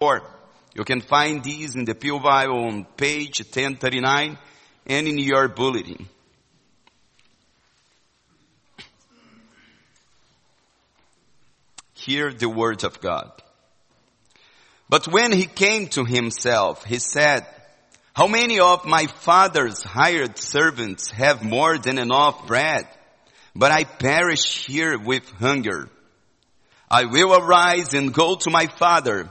Or you can find these in the Pew Bible on page 1039 and in your bulletin. Hear the words of God. But when he came to himself, he said, how many of my father's hired servants have more than enough bread, but I perish here with hunger? I will arise and go to my father.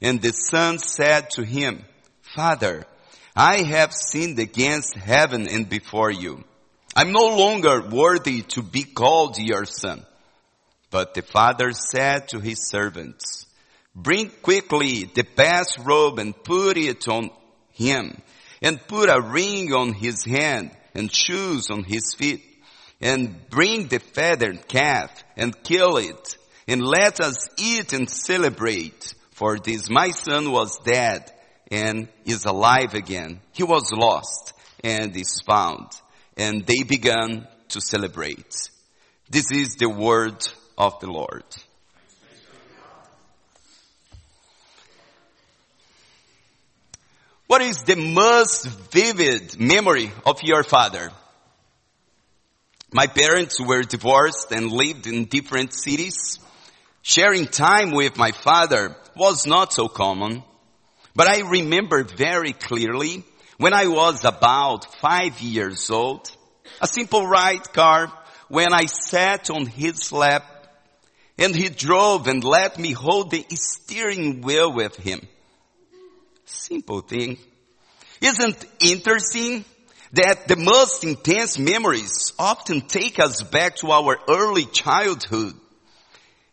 And the son said to him, Father, I have sinned against heaven and before you. I'm no longer worthy to be called your son. But the father said to his servants, bring quickly the best robe and put it on him and put a ring on his hand and shoes on his feet and bring the fattened calf and kill it and let us eat and celebrate. For this my son was dead and is alive again. He was lost and is found. And they began to celebrate. This is the word of the Lord. What is the most vivid memory of your father? My parents were divorced and lived in different cities. Sharing time with my father was not so common, but I remember very clearly when I was about five years old, a simple ride car when I sat on his lap and he drove and let me hold the steering wheel with him. Simple thing. Isn't interesting that the most intense memories often take us back to our early childhood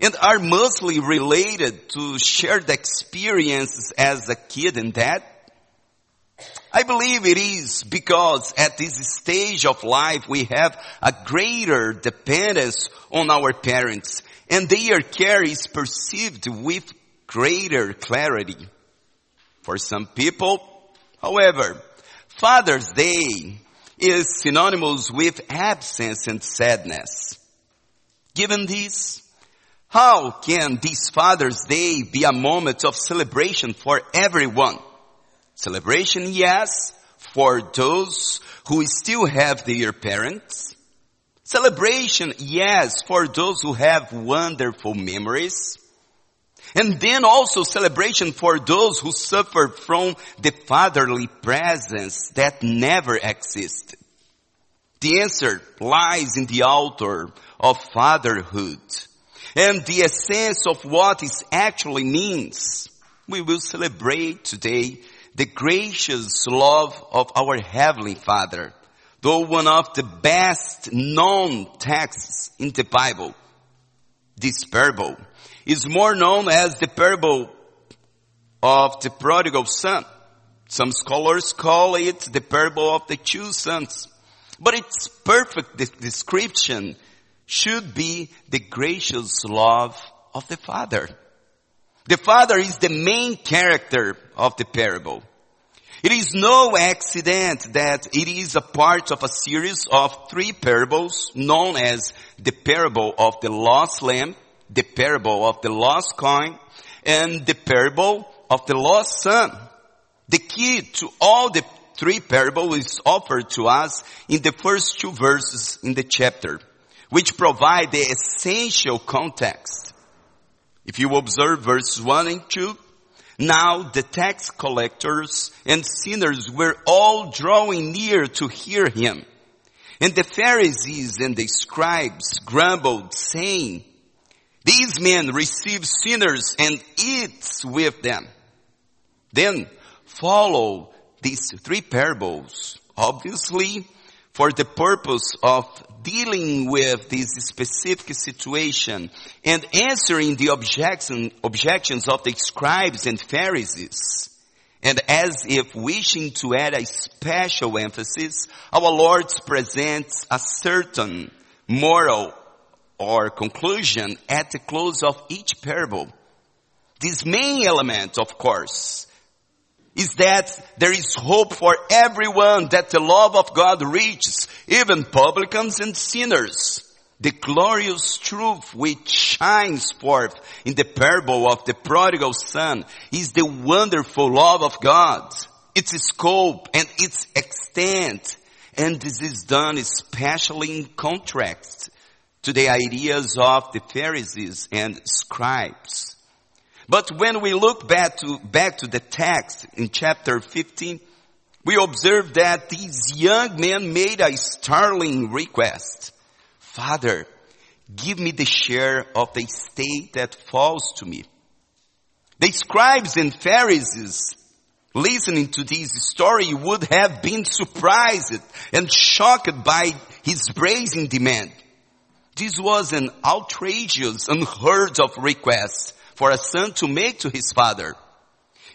and are mostly related to shared experiences as a kid and dad? I believe it is because at this stage of life we have a greater dependence on our parents and their care is perceived with greater clarity. For some people, however, Father's Day is synonymous with absence and sadness. Given this, how can this Father's Day be a moment of celebration for everyone? Celebration, yes, for those who still have their parents. Celebration, yes, for those who have wonderful memories. And then also celebration for those who suffer from the fatherly presence that never existed. The answer lies in the altar of fatherhood and the essence of what it actually means. We will celebrate today the gracious love of our Heavenly Father, though one of the best known texts in the Bible. This parable is more known as the parable of the prodigal son. Some scholars call it the parable of the two sons. But its perfect description should be the gracious love of the father. The father is the main character of the parable. It is no accident that it is a part of a series of three parables known as the parable of the lost lamb, the parable of the lost coin, and the parable of the lost son. The key to all the three parables is offered to us in the first two verses in the chapter, which provide the essential context. If you observe verses 1 and 2, now the tax collectors and sinners were all drawing near to hear him. And the Pharisees and the scribes grumbled saying, these men receive sinners and eat with them. Then follow these three parables, obviously for the purpose of dealing with this specific situation and answering the objection, objections of the scribes and Pharisees. And as if wishing to add a special emphasis, our Lord presents a certain moral or conclusion at the close of each parable. This main element, of course, is that there is hope for everyone that the love of God reaches, even publicans and sinners. The glorious truth which shines forth in the parable of the prodigal son is the wonderful love of God, its scope and its extent. And this is done especially in contrast to the ideas of the Pharisees and scribes. But when we look back to, back to the text in chapter 15, we observe that these young men made a startling request. Father, give me the share of the estate that falls to me. The scribes and Pharisees listening to this story would have been surprised and shocked by his brazen demand. This was an outrageous, unheard of request for a son to make to his father.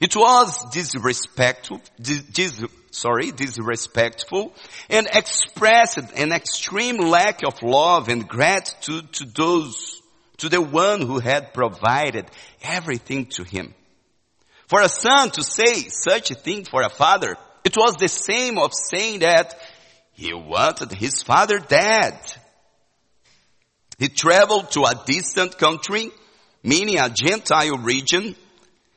It was disrespectful, dis, sorry, disrespectful and expressed an extreme lack of love and gratitude to those, to the one who had provided everything to him. For a son to say such a thing for a father, it was the same of saying that he wanted his father dead. He traveled to a distant country meaning a Gentile region,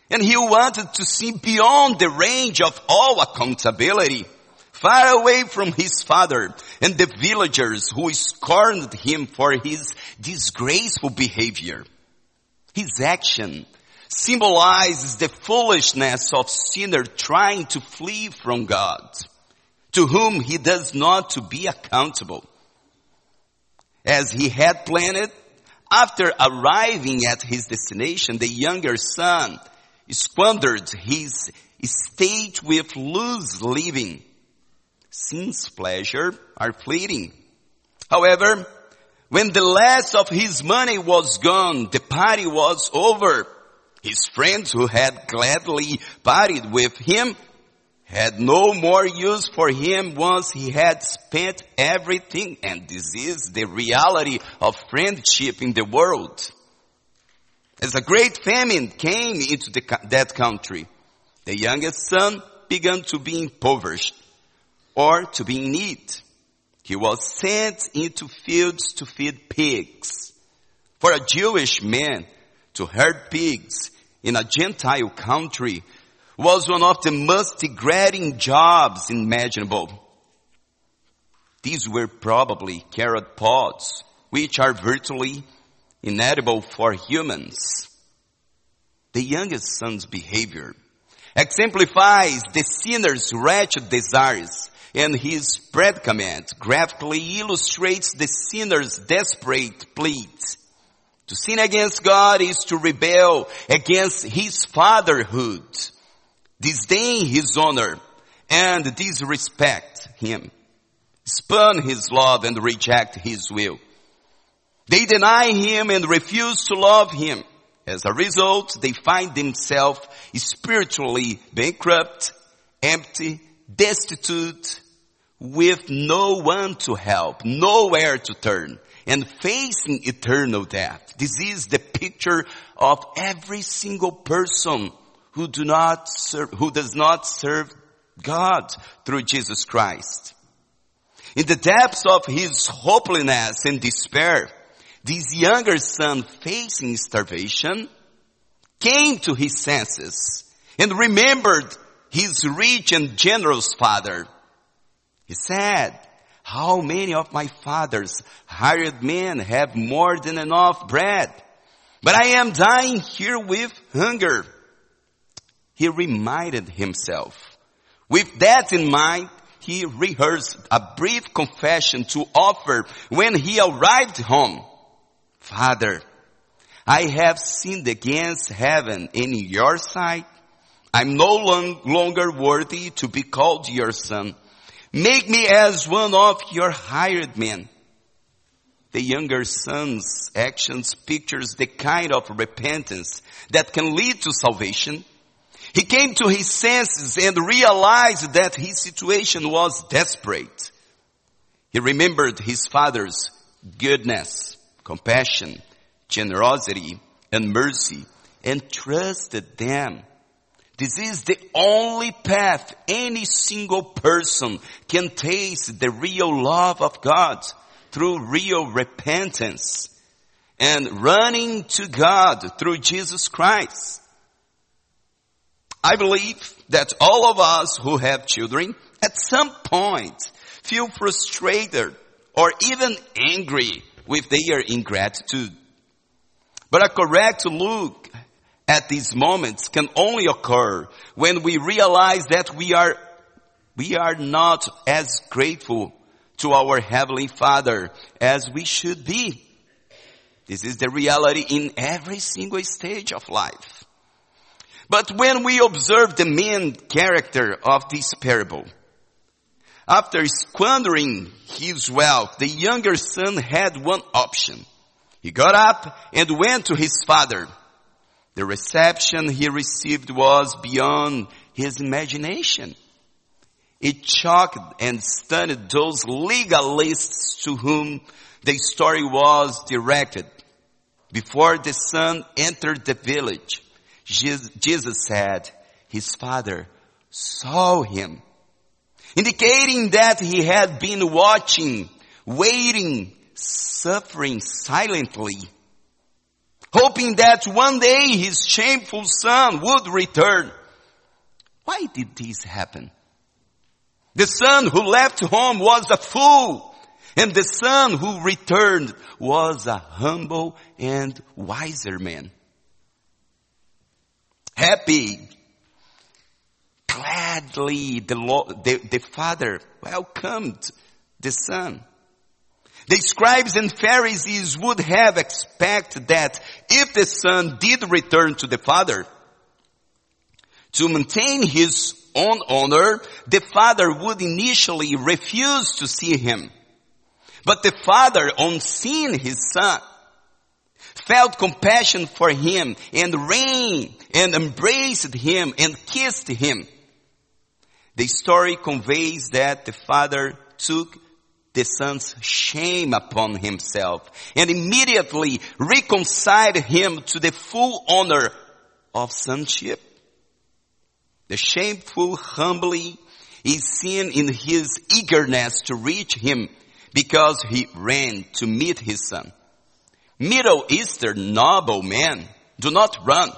and he wanted to see beyond the range of all accountability, far away from his father and the villagers who scorned him for his disgraceful behavior. His action symbolizes the foolishness of sinner trying to flee from God, to whom he does not to be accountable. As he had planned, after arriving at his destination, the younger son squandered his estate with loose living. Since pleasure are fleeting. However, when the last of his money was gone, the party was over. His friends who had gladly partied with him had no more use for him once he had spent everything. And this is the reality of friendship in the world. As a great famine came into the, that country, the youngest son began to be impoverished or to be in need. He was sent into fields to feed pigs. For a Jewish man to herd pigs in a Gentile country was one of the most degrading jobs imaginable. These were probably carob pods, which are virtually inedible for humans. The youngest son's behavior exemplifies the sinner's wretched desires and his predicament graphically illustrates the sinner's desperate pleas. To sin against God is to rebel against his fatherhood disdain his honor and disrespect him, spurn his love and reject his will. They deny him and refuse to love him. As a result, they find themselves spiritually bankrupt, empty, destitute, with no one to help, nowhere to turn, and facing eternal death. This is the picture of every single person who do not serve, who does not serve God through Jesus Christ. In the depths of his hopelessness and despair, this younger son facing starvation came to his senses and remembered his rich and generous father. He said, how many of my father's hired men have more than enough bread? But I am dying here with hunger he reminded himself. With that in mind, he rehearsed a brief confession to offer when he arrived home. Father, I have sinned against heaven in your sight. I'm no long, longer worthy to be called your son. Make me as one of your hired men. The younger son's actions pictures the kind of repentance that can lead to salvation He came to his senses and realized that his situation was desperate. He remembered his father's goodness, compassion, generosity, and mercy and trusted them. This is the only path any single person can taste the real love of God through real repentance and running to God through Jesus Christ. I believe that all of us who have children at some point feel frustrated or even angry with their ingratitude. But a correct look at these moments can only occur when we realize that we are, we are not as grateful to our Heavenly Father as we should be. This is the reality in every single stage of life. But when we observe the main character of this parable, after squandering his wealth, the younger son had one option. He got up and went to his father. The reception he received was beyond his imagination. It shocked and stunned those legalists to whom the story was directed. Before the son entered the village, Jesus said his father saw him, indicating that he had been watching, waiting, suffering silently, hoping that one day his shameful son would return. Why did this happen? The son who left home was a fool and the son who returned was a humble and wiser man. Happy, gladly the, Lord, the, the father welcomed the son. The scribes and Pharisees would have expected that if the son did return to the father, to maintain his own honor, the father would initially refuse to see him. But the father, on seeing his son, felt compassion for him and ran and embraced him and kissed him. The story conveys that the father took the son's shame upon himself and immediately reconciled him to the full honor of sonship. The shameful humbly is seen in his eagerness to reach him because he ran to meet his son. Middle Eastern noble men do not run.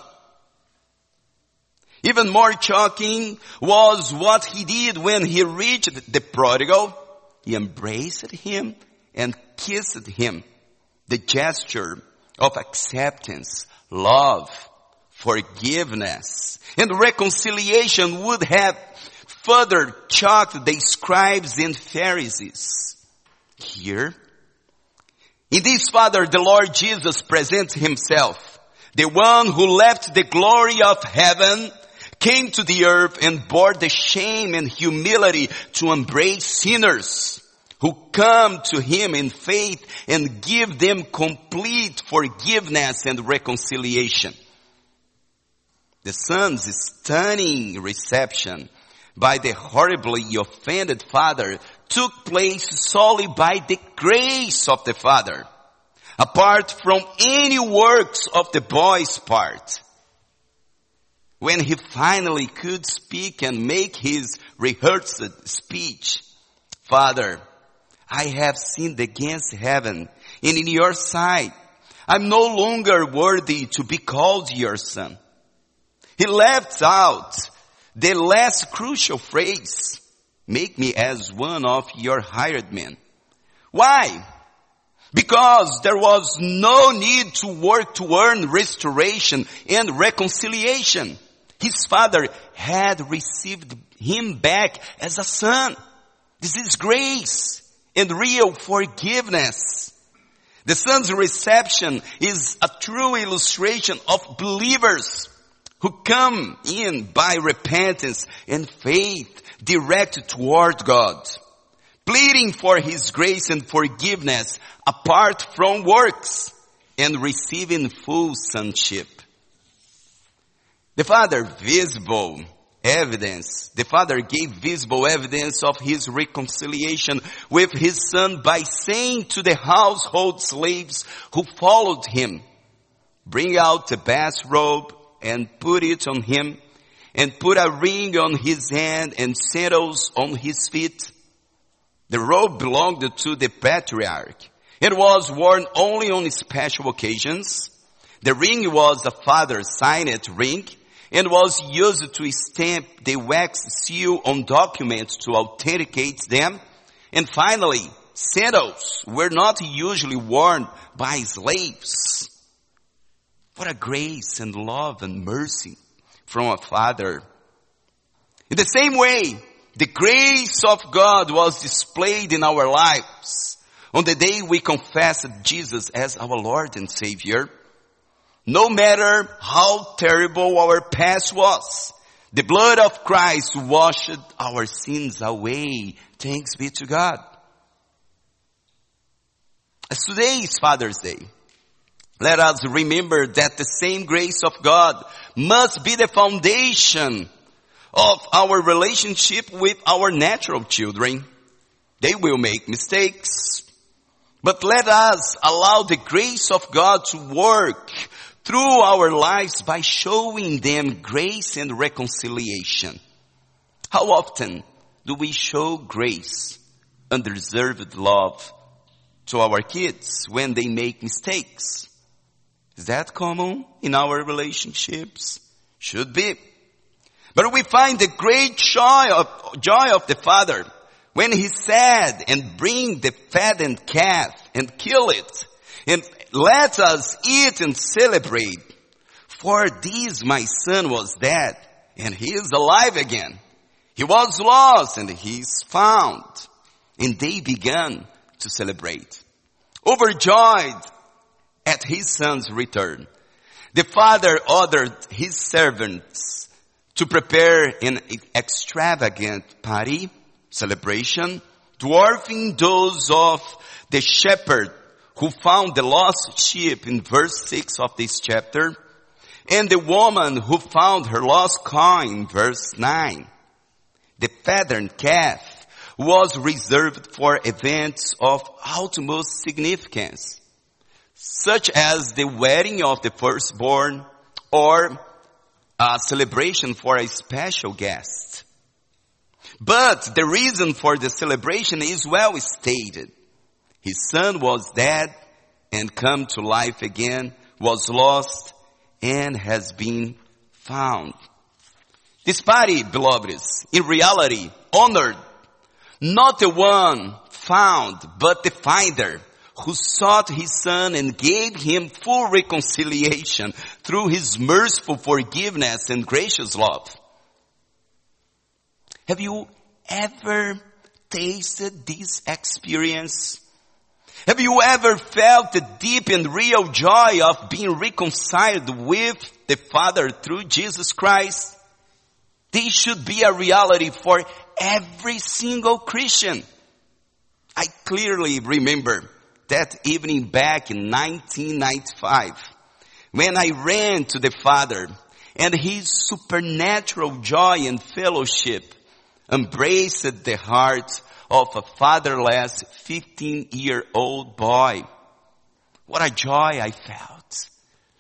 Even more shocking was what he did when he reached the prodigal. He embraced him and kissed him. The gesture of acceptance, love, forgiveness, and reconciliation would have further shocked the scribes and Pharisees here. In this Father, the Lord Jesus presents himself, the one who left the glory of heaven, came to the earth and bore the shame and humility to embrace sinners who come to him in faith and give them complete forgiveness and reconciliation. The son's stunning reception by the horribly offended father took place solely by the grace of the father, apart from any works of the boy's part. When he finally could speak and make his rehearsed speech, Father, I have sinned against heaven and in your sight. I'm no longer worthy to be called your son. He left out the last crucial phrase, make me as one of your hired men. Why? Because there was no need to work to earn restoration and reconciliation. His father had received him back as a son. This is grace and real forgiveness. The son's reception is a true illustration of believers who come in by repentance and faith directed toward God, pleading for His grace and forgiveness apart from works and receiving full sonship. The Father visible evidence. The Father gave visible evidence of His reconciliation with His Son by saying to the household slaves who followed Him, bring out the best robe and put it on Him and put a ring on His hand and sandals on His feet. The robe belonged to the patriarch. It was worn only on special occasions. The ring was a father's signet ring and was used to stamp the wax seal on documents to authenticate them. And finally, sandals were not usually worn by slaves. What a grace and love and mercy from a father. In the same way, the grace of God was displayed in our lives on the day we confessed Jesus as our Lord and Savior. No matter how terrible our past was, the blood of Christ washed our sins away. Thanks be to God. As today is Father's Day, let us remember that the same grace of God must be the foundation of our relationship with our natural children. They will make mistakes. But let us allow the grace of God to work through our lives by showing them grace and reconciliation. How often do we show grace, undeserved love to our kids when they make mistakes? Is that common in our relationships? Should be. But we find the great joy of, joy of the Father when He said and bring the fattened calf and kill it and let us eat and celebrate. For this my son was dead and he is alive again. He was lost and he is found. And they began to celebrate. Overjoyed at his son's return. The father ordered his servants to prepare an extravagant party, celebration, dwarfing those of the shepherd who found the lost sheep in verse 6 of this chapter, and the woman who found her lost coin, in verse 9. The fattened calf was reserved for events of utmost significance, such as the wedding of the firstborn or a celebration for a special guest. But the reason for the celebration is well stated. His son was dead and come to life again, was lost and has been found. This party, beloveds, in reality honored not the one found, but the finder who sought his son and gave him full reconciliation through his merciful forgiveness and gracious love. Have you ever tasted this experience? Have you ever felt the deep and real joy of being reconciled with the Father through Jesus Christ? This should be a reality for every single Christian. I clearly remember that evening back in 1995 when I ran to the Father and His supernatural joy and fellowship embraced the heart of a fatherless 15 year old boy. What a joy I felt.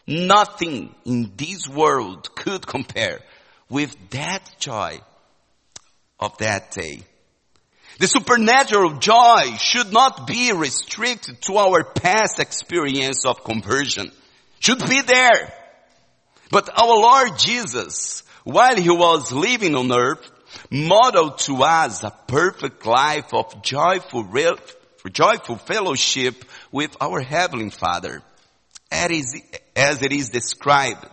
Nothing in this world could compare with that joy of that day. The supernatural joy should not be restricted to our past experience of conversion. Should be there. But our Lord Jesus, while he was living on earth, model to us a perfect life of joyful, joyful fellowship with our Heavenly Father, as it is described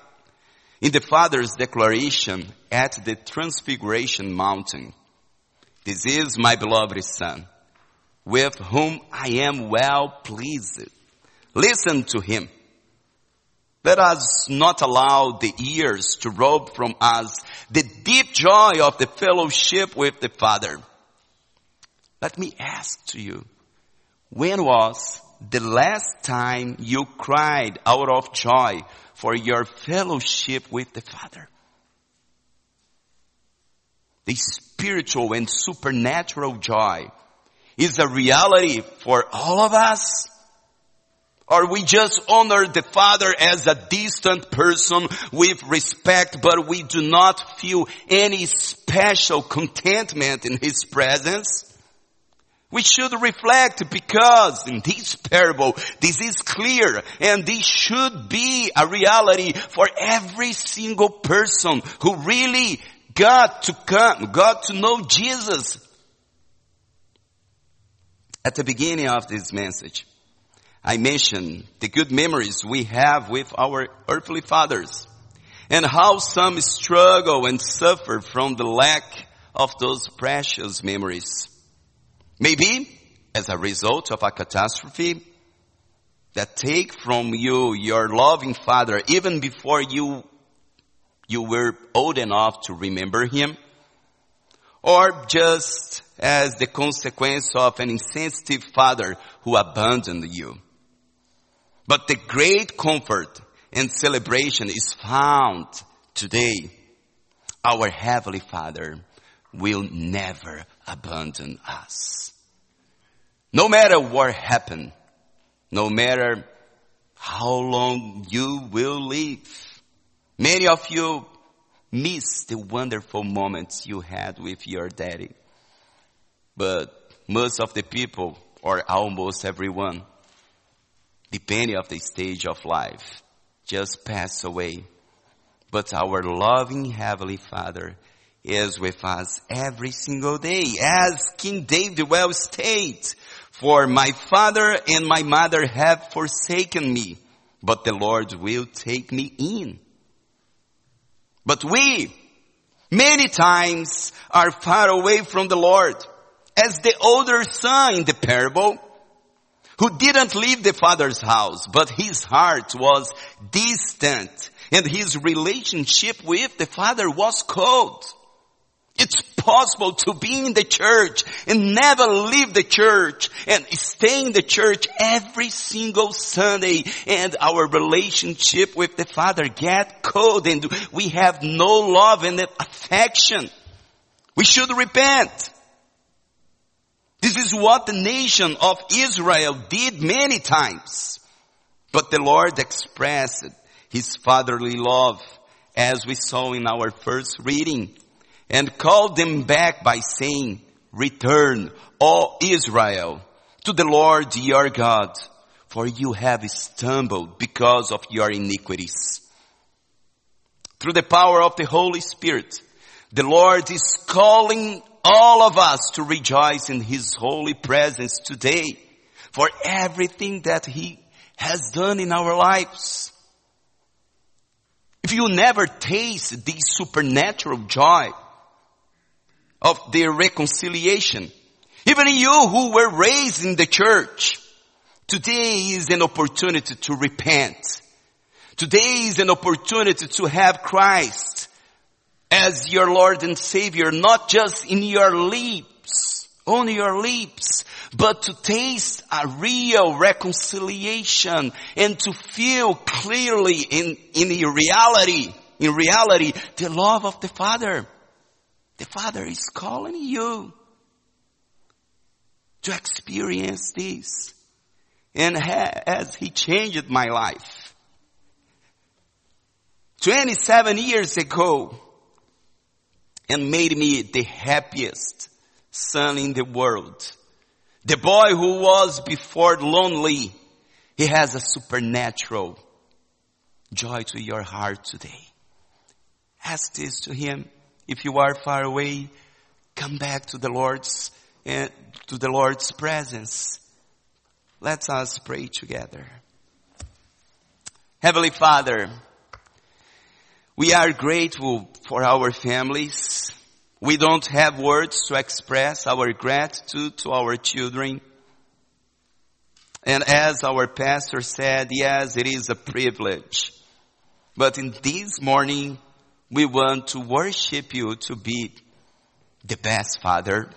in the Father's declaration at the Transfiguration Mountain. This is my beloved Son, with whom I am well pleased. Listen to him. Let us not allow the ears to rob from us the deep joy of the fellowship with the Father. Let me ask to you, when was the last time you cried out of joy for your fellowship with the Father? the spiritual and supernatural joy is a reality for all of us? Or we just honor the Father as a distant person with respect, but we do not feel any special contentment in His presence? We should reflect because in this parable, this is clear and this should be a reality for every single person who really got to come, got to know Jesus. At the beginning of this message, I mentioned the good memories we have with our earthly fathers and how some struggle and suffer from the lack of those precious memories. Maybe as a result of a catastrophe that take from you your loving father even before you, you were old enough to remember him or just as the consequence of an insensitive father who abandoned you. But the great comfort and celebration is found today. Our Heavenly Father will never abandon us. No matter what happened, no matter how long you will live, many of you miss the wonderful moments you had with your daddy. But most of the people, or almost everyone, depending of the stage of life, just pass away. But our loving Heavenly Father is with us every single day. As King David well states, for my father and my mother have forsaken me, but the Lord will take me in. But we, many times, are far away from the Lord. As the older son in the parable, who didn't leave the father's house, but his heart was distant and his relationship with the father was cold. It's possible to be in the church and never leave the church and stay in the church every single Sunday and our relationship with the Father get cold and we have no love and affection. We should repent. This is what the nation of Israel did many times. But the Lord expressed His fatherly love as we saw in our first reading and called them back by saying, return, O Israel, to the Lord your God, for you have stumbled because of your iniquities. Through the power of the Holy Spirit, the Lord is calling all of us to rejoice in His holy presence today for everything that He has done in our lives. If you never taste this supernatural joy of the reconciliation, even you who were raised in the church, today is an opportunity to repent. Today is an opportunity to have Christ as your Lord and Savior, not just in your lips, on your lips, but to taste a real reconciliation and to feel clearly in, in reality, in reality, the love of the Father. The Father is calling you to experience this. And as He changed my life. 27 years ago, and made me the happiest son in the world. The boy who was before lonely, he has a supernatural joy to your heart today. Ask this to him. If you are far away, come back to the Lord's, uh, to the Lord's presence. Let us pray together. Heavenly Father, we are grateful for our families. We don't have words to express our gratitude to our children. And as our pastor said, yes, it is a privilege. But in this morning, we want to worship you to be the best father,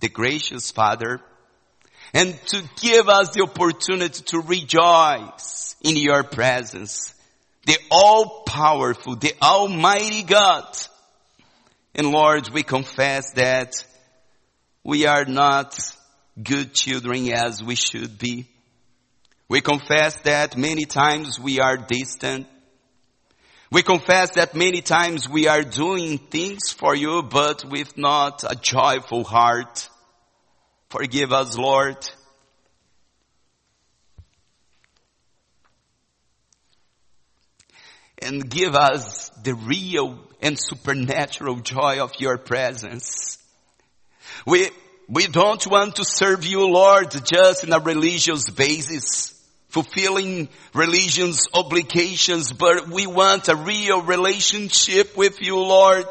the gracious father, and to give us the opportunity to rejoice in your presence the all powerful, the almighty God. And Lord, we confess that we are not good children as we should be. We confess that many times we are distant. We confess that many times we are doing things for you, but with not a joyful heart. Forgive us, Lord. And give us the real and supernatural joy of your presence. We, we don't want to serve you, Lord, just in a religious basis, fulfilling religion's obligations, but we want a real relationship with you, Lord.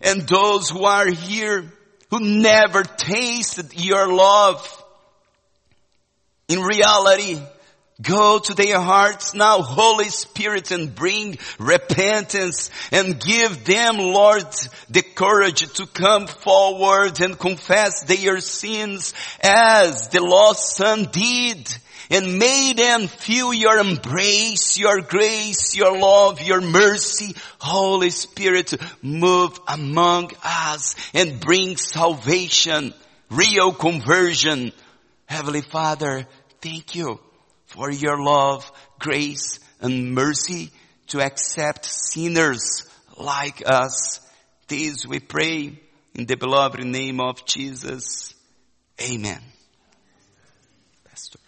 And those who are here who never tasted your love, in reality, Go to their hearts now, Holy Spirit, and bring repentance and give them, Lord, the courage to come forward and confess their sins as the lost son did. And may them feel your embrace, your grace, your love, your mercy. Holy Spirit, move among us and bring salvation, real conversion. Heavenly Father, thank you for your love, grace, and mercy to accept sinners like us. This we pray in the beloved name of Jesus. Amen. Pastor.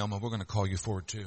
Naomi, we're going to call you forward too.